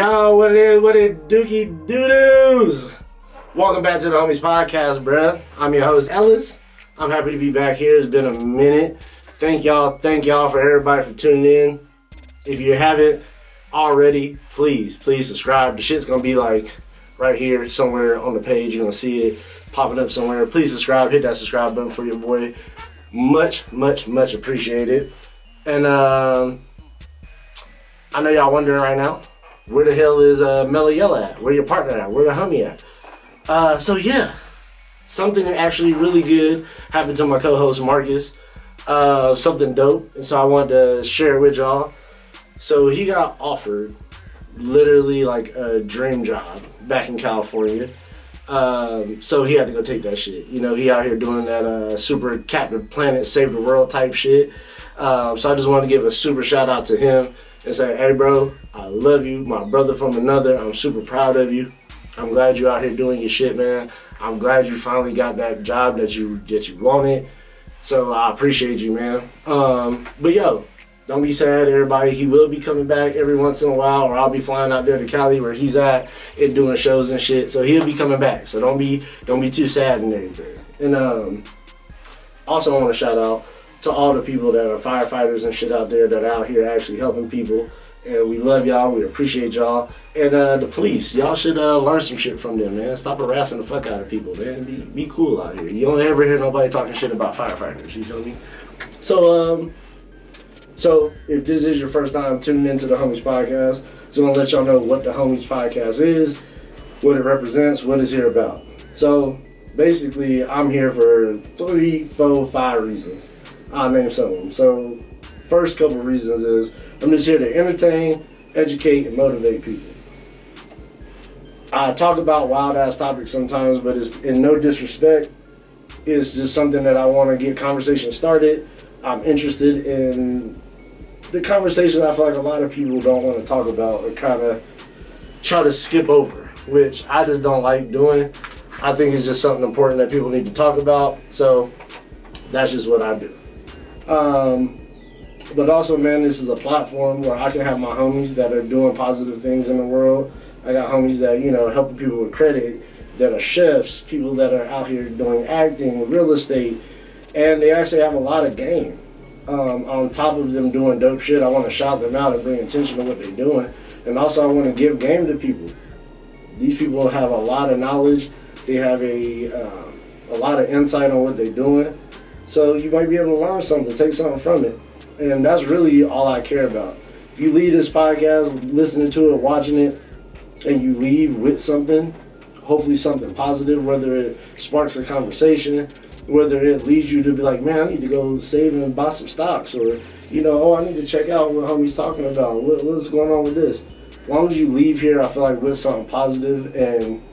Yo, what it is, what it dookie doo-doos? Welcome back to the Homies Podcast, bruh. I'm your host, Ellis. I'm happy to be back here. It's been a minute. Thank y'all, thank y'all for everybody for tuning in. If you haven't already, please, please subscribe. The shit's gonna be like right here somewhere on the page. You're gonna see it popping up somewhere. Please subscribe, hit that subscribe button for your boy. Much, much, much appreciated. And um, I know y'all wondering right now, where the hell is uh, Melly Yella at? Where your partner at? Where the homie at? Uh, so yeah, something actually really good happened to my co-host Marcus. Uh, something dope, and so I wanted to share it with y'all. So he got offered literally like a dream job back in California. Um, so he had to go take that shit. You know, he out here doing that uh, super Captain Planet Save the World type shit. Um, so I just wanted to give a super shout out to him and say, hey, bro, I love you, my brother from another. I'm super proud of you. I'm glad you're out here doing your shit, man. I'm glad you finally got that job that you that you wanted. So I appreciate you, man. Um, but yo, don't be sad, everybody. He will be coming back every once in a while, or I'll be flying out there to Cali where he's at and doing shows and shit. So he'll be coming back. So don't be don't be too sad and everything. And um, also I want to shout out to all the people that are firefighters and shit out there that are out here actually helping people. And we love y'all. We appreciate y'all. And uh, the police, y'all should uh, learn some shit from them, man. Stop harassing the fuck out of people, man. Be, be cool out here. You don't ever hear nobody talking shit about firefighters. You feel me? So, um, so if this is your first time tuning into the Homies Podcast, I'm gonna let y'all know what the Homies Podcast is, what it represents, what it's here about. So basically, I'm here for three, four, five reasons. I'll name some of them. So first couple reasons is I'm just here to entertain, educate, and motivate people. I talk about wild ass topics sometimes, but it's in no disrespect. It's just something that I want to get conversation started. I'm interested in the conversation I feel like a lot of people don't want to talk about or kind of try to skip over, which I just don't like doing. I think it's just something important that people need to talk about. So that's just what I do. Um, but also, man, this is a platform where I can have my homies that are doing positive things in the world. I got homies that, you know, helping people with credit, that are chefs, people that are out here doing acting, real estate, and they actually have a lot of game. Um, on top of them doing dope shit, I want to shout them out and bring attention to what they're doing. And also, I want to give game to people. These people have a lot of knowledge. They have a uh, a lot of insight on what they're doing. So you might be able to learn something, take something from it. And that's really all I care about. If you leave this podcast, listening to it, watching it, and you leave with something, hopefully something positive, whether it sparks a conversation, whether it leads you to be like, man, I need to go save and buy some stocks, or, you know, oh, I need to check out what homie's talking about. What, what's going on with this? As long as you leave here, I feel like with something positive, and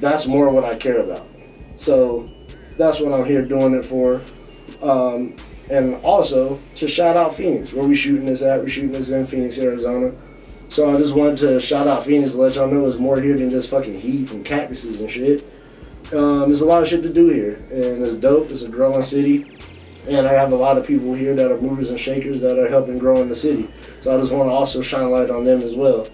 that's more what I care about. So that's what I'm here doing it for. Um, and also to shout out Phoenix, where we shooting this at. We're shooting this in Phoenix, Arizona. So I just wanted to shout out Phoenix let y'all know it's more here than just fucking heat and cactuses and shit. Um, there's a lot of shit to do here, and it's dope. It's a growing city, and I have a lot of people here that are movers and shakers that are helping grow in the city. So I just want to also shine light on them as well.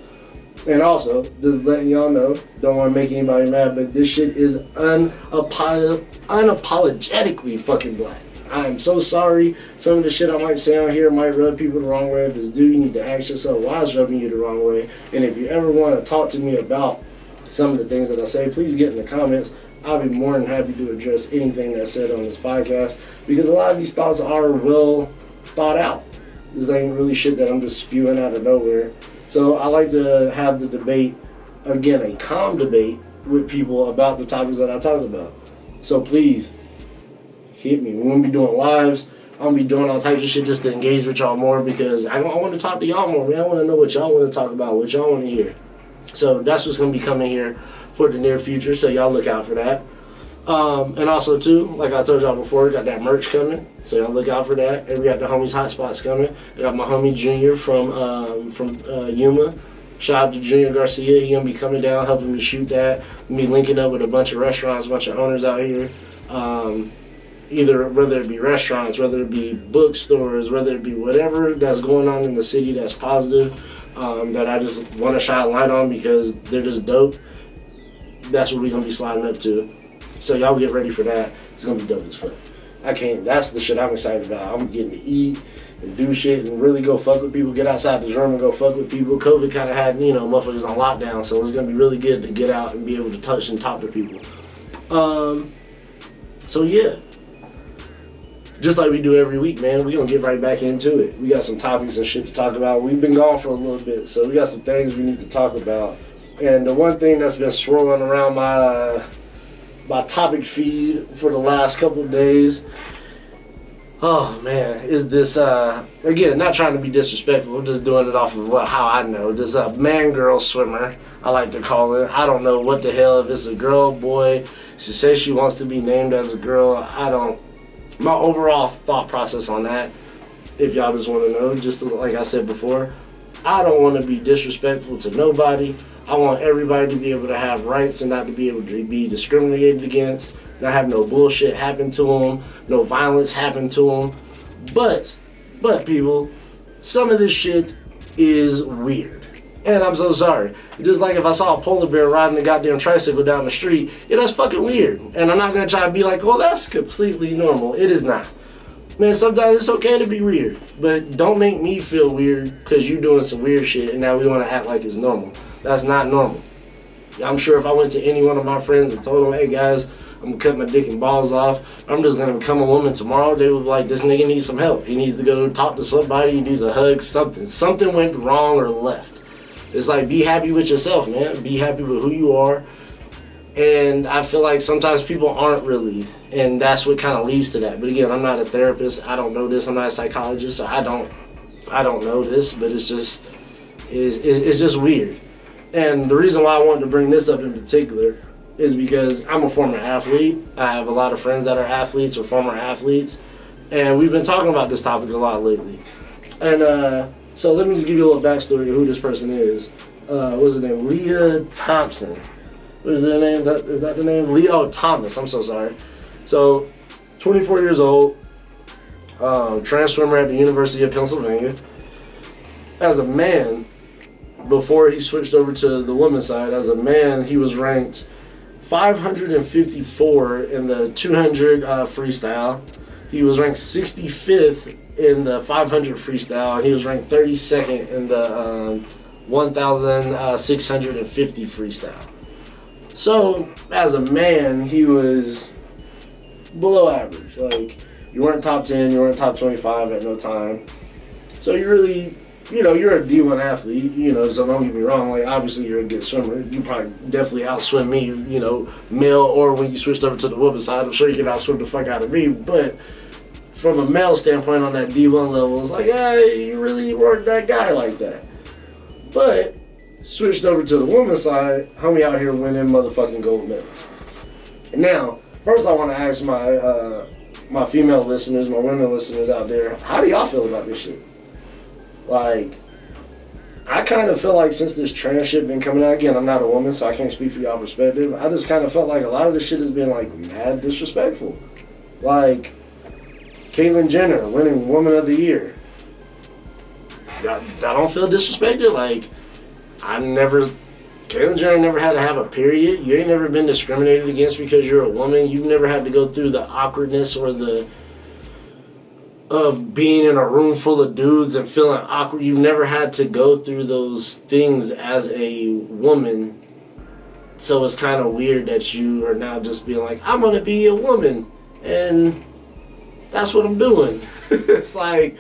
And also, just letting y'all know, don't want to make anybody mad, but this shit is unapolo- unapologetically fucking black. I am so sorry. Some of the shit I might say on here might rub people the wrong way. If it's due, you need to ask yourself why it's rubbing you the wrong way. And if you ever want to talk to me about some of the things that I say, please get in the comments. I'll be more than happy to address anything that's said on this podcast because a lot of these thoughts are well thought out. This ain't really shit that I'm just spewing out of nowhere. So I like to have the debate, again, a calm debate with people about the topics that I talk about. So please hit me. We're gonna be doing lives. I'm gonna be doing all types of shit just to engage with y'all more because I, I want to talk to y'all more, man. I want to know what y'all want to talk about, what y'all want to hear. So that's what's gonna be coming here for the near future. So y'all look out for that. Um, and also too, like I told y'all before, we got that merch coming, so y'all look out for that. And we got the homies hotspots coming. I got my homie Junior from um, from uh, Yuma. Shout out to Junior Garcia. He gonna be coming down, helping me shoot that. Me linking up with a bunch of restaurants, a bunch of owners out here. Um, either whether it be restaurants, whether it be bookstores, whether it be whatever that's going on in the city that's positive. um, that I just want to shine a light on because they're just dope. That's what we're gonna be sliding up to. So y'all get ready for that. It's gonna be dope as fuck. I can't. That's the shit I'm excited about. I'm getting to eat and do shit and really go fuck with people. Get outside the room and go fuck with people. COVID kind of had you know motherfuckers on lockdown, so it's gonna be really good to get out and be able to touch and talk to people. Um. So yeah, just like we do every week, man, we gonna get right back into it. We got some topics and shit to talk about. We've been gone for a little bit, so we got some things we need to talk about. And the one thing that's been swirling around my uh, my topic feed for the last couple days, oh man, is this uh, again? Not trying to be disrespectful, just doing it off of what, how I know. This uh, man girl swimmer, I like to call it. I don't know what the hell if it's a girl, boy. She says she wants to be named as a girl. I don't my overall thought process on that, if y'all just want to know, just like I said before, I don't want to be disrespectful to nobody. I want everybody to be able to have rights and not to be able to be discriminated against, not have no bullshit happen to them, no violence happen to them. But, but people, some of this shit is weird. And I'm so sorry. Just like if I saw a polar bear riding a goddamn tricycle down the street, yeah, that's fucking weird. And I'm not gonna try to be like, oh, that's completely normal. It is not. Man, sometimes it's okay to be weird, but don't make me feel weird because you're doing some weird shit and now we wanna act like it's normal. That's not normal. I'm sure if I went to any one of my friends and told them, hey guys, I'm gonna cut my dick and balls off. I'm just gonna become a woman tomorrow. They would be like, this nigga needs some help. He needs to go talk to somebody. He needs a hug. Something. Something went wrong or left. It's like be happy with yourself, man. Be happy with who you are. And I feel like sometimes people aren't really, and that's what kind of leads to that. But again, I'm not a therapist. I don't know this. I'm not a psychologist, so I don't, I don't know this. But it's just, it's, it's just weird. And the reason why I wanted to bring this up in particular is because I'm a former athlete. I have a lot of friends that are athletes or former athletes, and we've been talking about this topic a lot lately. And uh, so let me just give you a little backstory of who this person is. Uh, what's her name? Leah Thompson. What is the name? That, is that the name? Lia Thomas. I'm so sorry. So, 24 years old, um, trans swimmer at the University of Pennsylvania. As a man, before he switched over to the women's side, as a man, he was ranked 554 in the 200 uh, freestyle. He was ranked 65th in the 500 freestyle, and he was ranked 32nd in the um, 1,650 freestyle. So, as a man, he was below average. Like, you weren't top 10, you weren't top 25 at no time. So, you really, you know, you're a D1 athlete, you know, so don't get me wrong. Like, obviously, you're a good swimmer. You probably definitely outswim me, you know, male or when you switched over to the women's side. I'm sure you can outswim the fuck out of me, but from a male standpoint on that D1 level, it's like, ah, you really weren't that guy like that. But switched over to the women's side, homie out here winning motherfucking gold medals. Now, first I want to ask my uh, my female listeners, my women listeners out there, how do y'all feel about this shit? Like, I kind of feel like since this trans shit been coming out again, I'm not a woman, so I can't speak for y'all perspective. I just kind of felt like a lot of this shit has been like mad disrespectful. Like, Caitlyn Jenner winning Woman of the Year. I, I don't feel disrespected. Like, I never, Caitlyn Jenner never had to have a period. You ain't never been discriminated against because you're a woman. You've never had to go through the awkwardness or the of being in a room full of dudes and feeling awkward. You've never had to go through those things as a woman. So it's kind of weird that you are now just being like, I'm gonna be a woman, and that's what I'm doing. it's like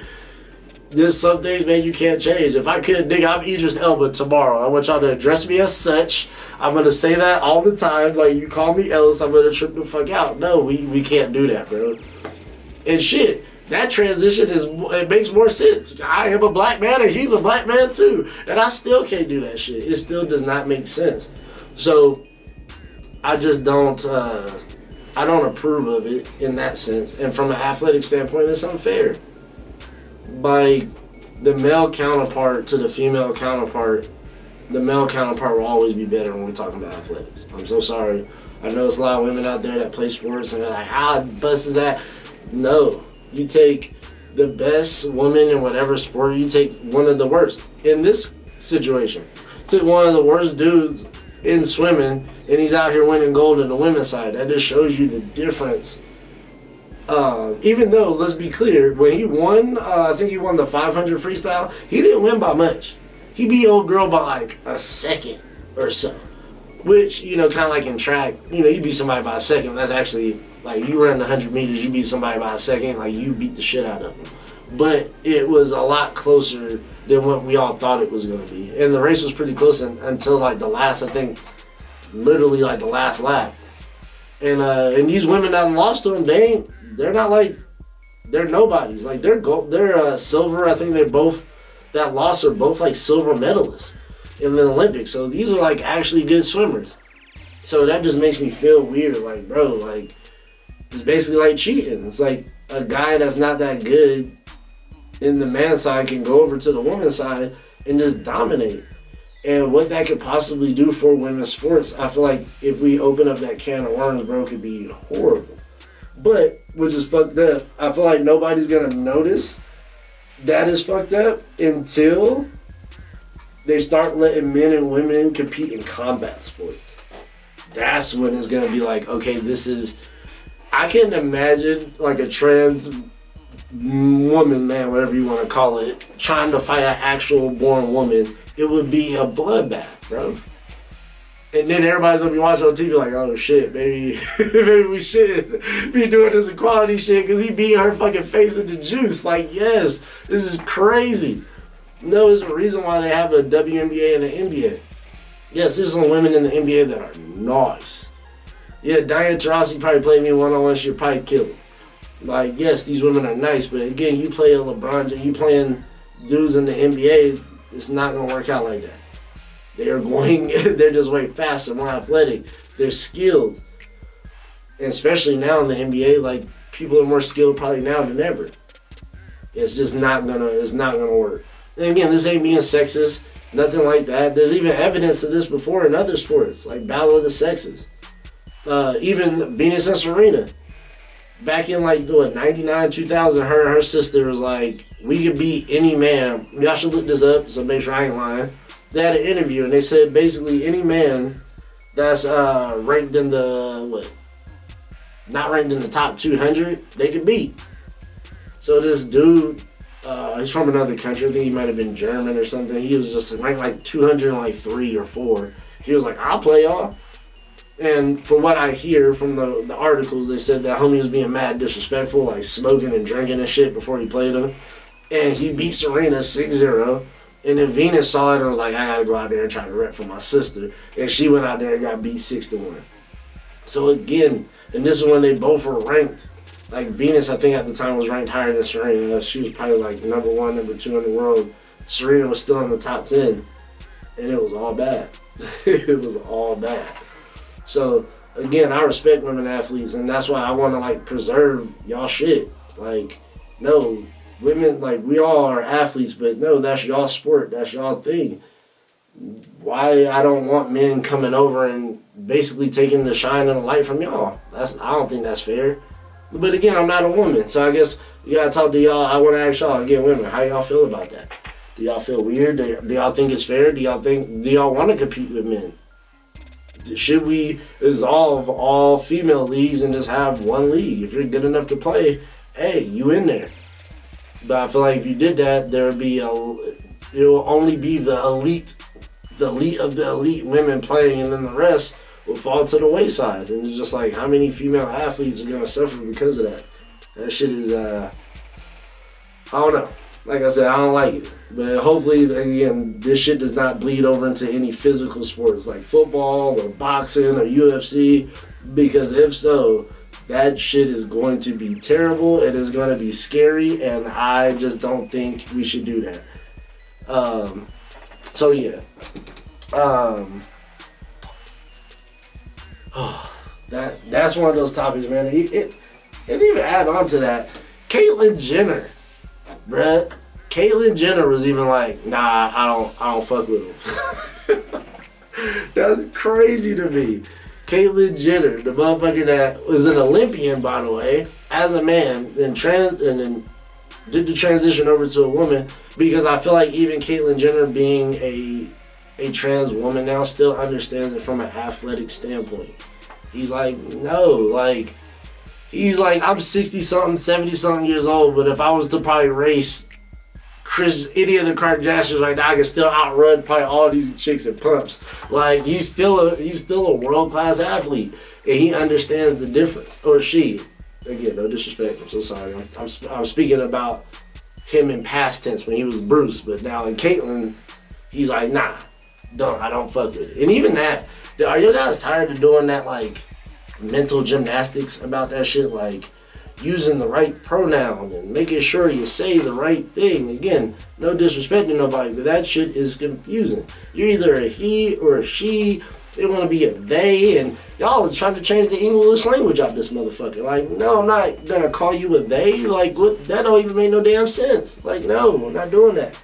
there's some things, man, you can't change. If I could, nigga, I'm Idris Elba tomorrow. I want y'all to address me as such. I'm gonna say that all the time. Like you call me else, I'm gonna trip the fuck out. No, we we can't do that, bro. And shit, that transition is it makes more sense. I am a black man and he's a black man too, and I still can't do that shit. It still does not make sense. So I just don't. Uh, I don't approve of it in that sense. And from an athletic standpoint, it's unfair. By the male counterpart to the female counterpart, the male counterpart will always be better when we're talking about athletics. I'm so sorry. I know there's a lot of women out there that play sports and they're like, ah, bust is that. No. You take the best woman in whatever sport, you take one of the worst. In this situation. Took one of the worst dudes in swimming, and he's out here winning gold in the women's side. That just shows you the difference. Um, even though, let's be clear, when he won, uh, I think he won the 500 freestyle, he didn't win by much. He beat old girl by like a second or so. Which, you know, kind of like in track, you know, you beat somebody by a second. That's actually, like, you run 100 meters, you beat somebody by a second, like, you beat the shit out of them. But it was a lot closer than what we all thought it was going to be. And the race was pretty close until, like, the last, I think, literally, like, the last lap. And, uh, and these women that lost to them, they ain't, they're not like, they're nobodies. Like, they're gold, they're uh, silver. I think they're both, that loss are both, like, silver medalists in the Olympics. So these are like actually good swimmers. So that just makes me feel weird. Like, bro, like it's basically like cheating. It's like a guy that's not that good in the man side can go over to the woman side and just dominate. And what that could possibly do for women's sports, I feel like if we open up that can of worms, bro, could be horrible. But which is fucked up. I feel like nobody's gonna notice that is fucked up until they start letting men and women compete in combat sports. That's when it's gonna be like, okay, this is. I can imagine like a trans woman, man, whatever you want to call it, trying to fight an actual born woman. It would be a bloodbath, bro. And then everybody's gonna be watching on TV like, oh shit, maybe maybe we shouldn't be doing this equality shit because he beat her fucking face into juice. Like, yes, this is crazy. No, there's a reason why they have a WNBA and an NBA. Yes, there's some women in the NBA that are nice. Yeah, Diana Taurasi probably played me one on one, she'd probably kill me. Like, yes, these women are nice, but again, you play a LeBron, you playing dudes in the NBA, it's not gonna work out like that. They are going, they're just way faster, more athletic, they're skilled. And especially now in the NBA, like people are more skilled probably now than ever. It's just not gonna, it's not gonna work. And again, this ain't being sexist, nothing like that. There's even evidence of this before in other sports, like Battle of the Sexes. Uh, even Venus and Serena. Back in like what 99, 2000, her and her sister was like, we could beat any man. Y'all should look this up, so make sure I ain't lying. They had an interview and they said basically any man that's uh, ranked in the what not ranked in the top 200, they could beat. So this dude uh, he's from another country. I think he might have been German or something. He was just ranked like 203 or four. He was like, "I'll play y'all." And from what I hear from the, the articles, they said that homie was being mad disrespectful, like smoking and drinking and shit before he played him. And he beat Serena 6-0. And then Venus saw it and was like, I gotta go out there and try to rep for my sister. And she went out there and got beat 6 to 1. So again, and this is when they both were ranked like Venus, I think at the time was ranked higher than Serena. She was probably like number one, number two in the world. Serena was still in the top ten, and it was all bad. it was all bad. So again, I respect women athletes, and that's why I want to like preserve y'all shit. Like, no, women like we all are athletes, but no, that's y'all sport. That's y'all thing. Why I don't want men coming over and basically taking the shine and the light from y'all. That's I don't think that's fair. But again, I'm not a woman, so I guess you gotta talk to y'all. I want to ask y'all again, women, how y'all feel about that? Do y'all feel weird? Do, do y'all think it's fair? Do y'all think do y'all want to compete with men? Should we dissolve all female leagues and just have one league? If you're good enough to play, hey, you in there. But I feel like if you did that, there would be a. It will only be the elite, the elite of the elite women playing, and then the rest will fall to the wayside. And it's just like how many female athletes are gonna suffer because of that. That shit is uh I don't know. Like I said, I don't like it. But hopefully again, this shit does not bleed over into any physical sports like football or boxing or UFC. Because if so, that shit is going to be terrible. It is going to be scary, and I just don't think we should do that. Um, so yeah. Um, Oh, that that's one of those topics, man. It, it, even add on to that. Caitlyn Jenner, bruh. Caitlyn Jenner was even like, nah, I don't, I don't fuck with him. that's crazy to me. Caitlyn Jenner, the motherfucker that was an Olympian, by the way, as a man, then trans and then did the transition over to a woman, because I feel like even Caitlyn Jenner being a a trans woman now still understands it from an athletic standpoint. He's like, no, like he's like, I'm 60 something, 70 something years old, but if I was to probably race Kris, any of the Kardashians right now, I can still outrun probably all these chicks and pumps. Like he's still a he's still a world class athlete, and he understands the difference. Or she, again, no disrespect. I'm so sorry. I'm, I'm, I'm speaking about him in past tense when he was Bruce, but now in Caitlyn, he's like, nah, don't I don't fuck with it. And even that, are you guys tired of doing that like mental gymnastics about that shit? Like using the right pronoun and making sure you say the right thing. Again, no disrespect to nobody, but that shit is confusing. You're either a he or a she. They want to be a they, and y'all is trying to change the English language out this motherfucker. Like, no, I'm not gonna call you a they. Like, what? That don't even make no damn sense. Like, no, I'm not doing that.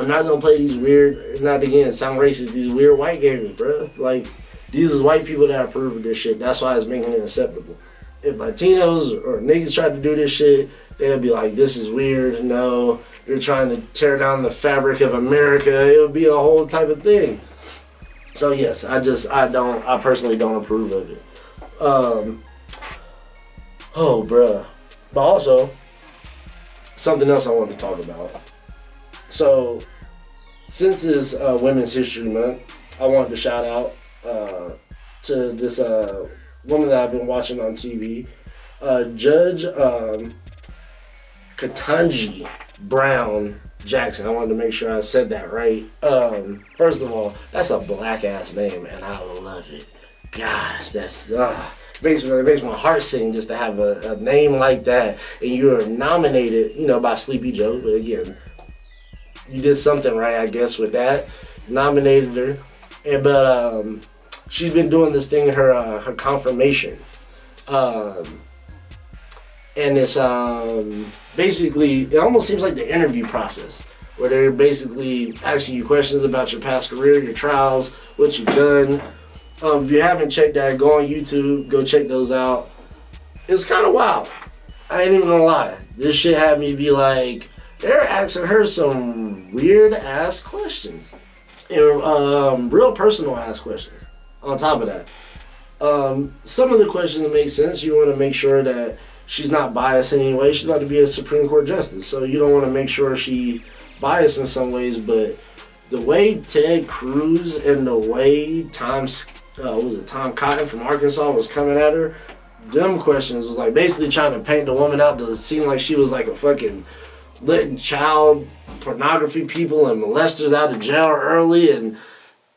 I'm not gonna play these weird, not again, sound racist, these weird white games, bro. Like, these is white people that approve of this shit. That's why it's making it acceptable if Latinos or niggas tried to do this shit, they'd be like, "This is weird." No, you're trying to tear down the fabric of America. It would be a whole type of thing. So yes, I just I don't I personally don't approve of it. Um. Oh, bruh. But also, something else I wanted to talk about. So, since it's uh, Women's History Month, I wanted to shout out uh, to this uh, woman that I've been watching on TV, uh, Judge um, Ketanji Brown Jackson. I wanted to make sure I said that right. Um, first of all, that's a black ass name, and I love it. Gosh, that's uh, makes it makes my heart sing just to have a, a name like that, and you're nominated, you know, by Sleepy Joe. But again, you did something right, I guess, with that. Nominated her, and but um, she's been doing this thing, her uh, her confirmation, um, and it's um, basically it almost seems like the interview process where they're basically asking you questions about your past career, your trials, what you've done. Um, if you haven't checked that, go on YouTube, go check those out. It's kind of wild. I ain't even gonna lie. This shit had me be like, they're asking her some weird ass questions, um, real personal ass questions on top of that. Um, some of the questions that make sense. You want to make sure that she's not biased in any way. She's about to be a Supreme Court justice, so you don't want to make sure she biased in some ways. But the way Ted Cruz and the way Tom uh, was it Tom Cotton from Arkansas was coming at her, dumb questions was like basically trying to paint the woman out to seem like she was like a fucking letting child pornography people and molesters out of jail early, and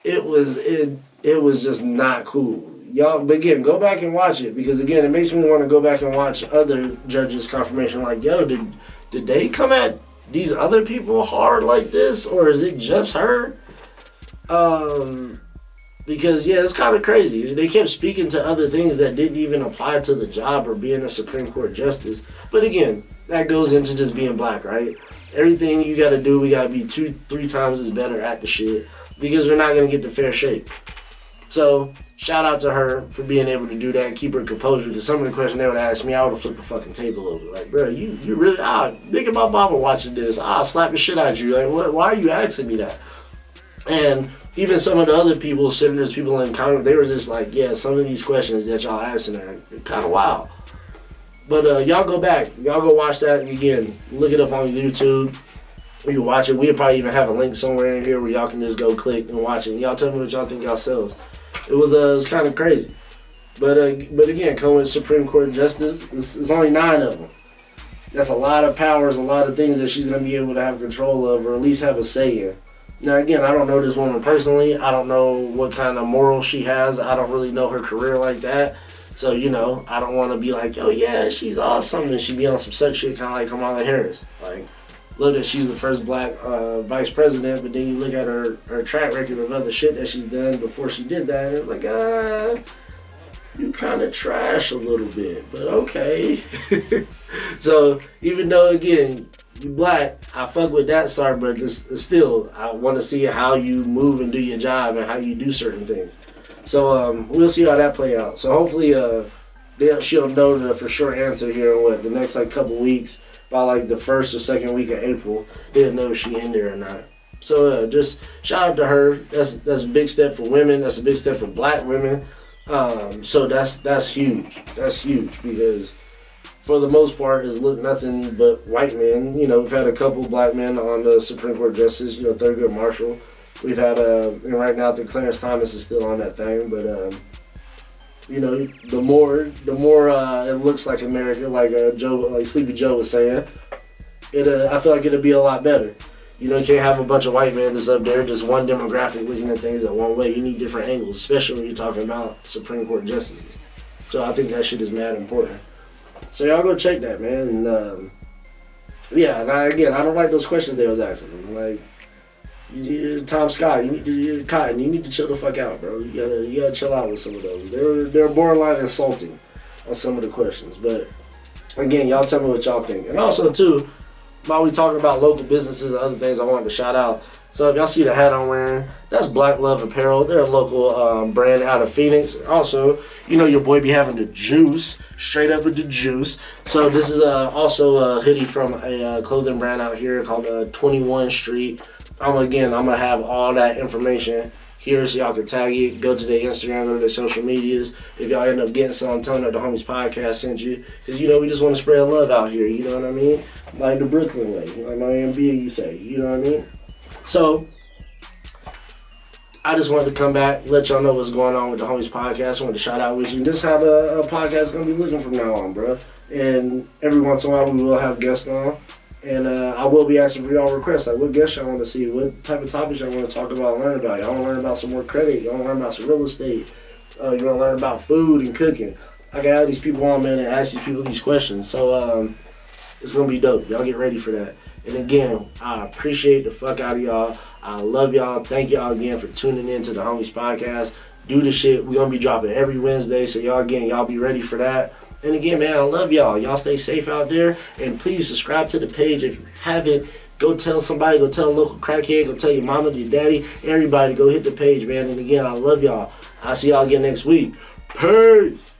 it was it it was just not cool. Y'all, but again, go back and watch it because again, it makes me want to go back and watch other judges' confirmation. Like, yo, did did they come at these other people hard like this, or is it just her? Um, because yeah, it's kind of crazy. They kept speaking to other things that didn't even apply to the job or being a Supreme Court justice. But again, that goes into just being black, right? Everything you got to do, we got to be two, three times as better at the shit because we're not gonna get the fair shake. So shout out to her for being able to do that keep her composure. Because some of the questions they would ask me, I would have flipped the fucking table over. Like, bro, you you really ah think about mama watching this. Ah, slap the shit out you. Like, what? Why are you asking me that? And even some of the other people, senators, people in Congress, they were just like, yeah, some of these questions that y'all asking are kind of wild. But uh, y'all go back, y'all go watch that again. Look it up on YouTube. You can watch it. We'll probably even have a link somewhere in here where y'all can just go click and watch it. Y'all tell me what y'all think yourselves it was uh, it was kind of crazy. But uh, but again, with Supreme Court justice, it's, it's, only nine of them. That's a lot of powers, a lot of things that she's gonna be able to have control of, or at least have a say in. Now again, I don't know this woman personally. I don't know what kind of morals she has. I don't really know her career like that. So you know, I don't want to be like, oh yeah, she's awesome, and she be on some sex shit, kind of like Kamala Harris. Like look at she's the first black uh, vice president, but then you look at her her track record of other shit that she's done before she did that, and it's like, uh, you kind of trash a little bit, but okay. so even though again you black, I fuck with that side, but it's, still I want to see how you move and do your job and how you do certain things. So um, we'll see how that play out. So hopefully uh, she'll know the for sure answer here in what the next like couple weeks by like the first or second week of April. Didn't know if she in there or not. So uh, just shout out to her. That's that's a big step for women. That's a big step for black women. Um, so that's that's huge. That's huge because for the most part, it's looked nothing but white men. You know, we've had a couple black men on the Supreme Court justice. You know, Thurgood Marshall. We've had uh, and right now, I think Clarence Thomas is still on that thing, but. Um, you know, the more the more uh, it looks like America, like uh, Joe, like Sleepy Joe was saying, it uh, I feel like it'll be a lot better. You know, you can't have a bunch of white men just up there, just one demographic looking at things that one way. You need different angles, especially when you're talking about Supreme Court justices. So I think that shit is mad important. So y'all go check that, man. And, um, yeah, and I, again, I don't like those questions they was asking. Like, Tom Scott, you need to Cotton, you need to chill the fuck out, bro. You gotta you gotta chill out with some of those. They're they're borderline insulting on some of the questions. But again, y'all tell me what y'all think. And also too, while we talking about local businesses and other things, I wanted to shout out. So if y'all see the hat I'm wearing, that's Black Love Apparel. They're a local um, brand out of Phoenix. Also, you know your boy be having the juice, straight up with the juice. So this is uh, also a hoodie from a uh, clothing brand out here called uh, 21 Street. I'm again, I'm gonna have all that information here so y'all can tag it. Go to their Instagram, go to their social medias. If y'all end up getting some, tell them that the homies podcast sent you, because you know we just want to spread love out here. You know what I mean? Like the Brooklyn way, like my MBA say. You know what I mean? So I just wanted to come back, let y'all know what's going on with the homies podcast. I wanted to shout out with you. This is how the uh, podcast is gonna be looking from now on, bro. And every once in a while we will have guests on. And uh, I will be asking for y'all requests. Like, what guests y'all want to see? What type of topics y'all want to talk about, learn about? Y'all want to learn about some more credit? Y'all want to learn about some real estate? Uh, you want to learn about food and cooking? I got all these people on, man, and ask these people these questions. So um, it's gonna be dope. Y'all get ready for that. And again, I appreciate the fuck out of y'all. I love y'all. Thank y'all again for tuning in to the Homies Podcast. Do the shit. We're gonna be dropping every Wednesday. So y'all again, y'all be ready for that. And again, man, I love y'all. Y'all stay safe out there. And please subscribe to the page if you haven't. Go tell somebody, go tell a local crackhead, go tell your mama, your daddy, everybody, go hit the page, man. And again, I love y'all. I'll see y'all again next week. Peace.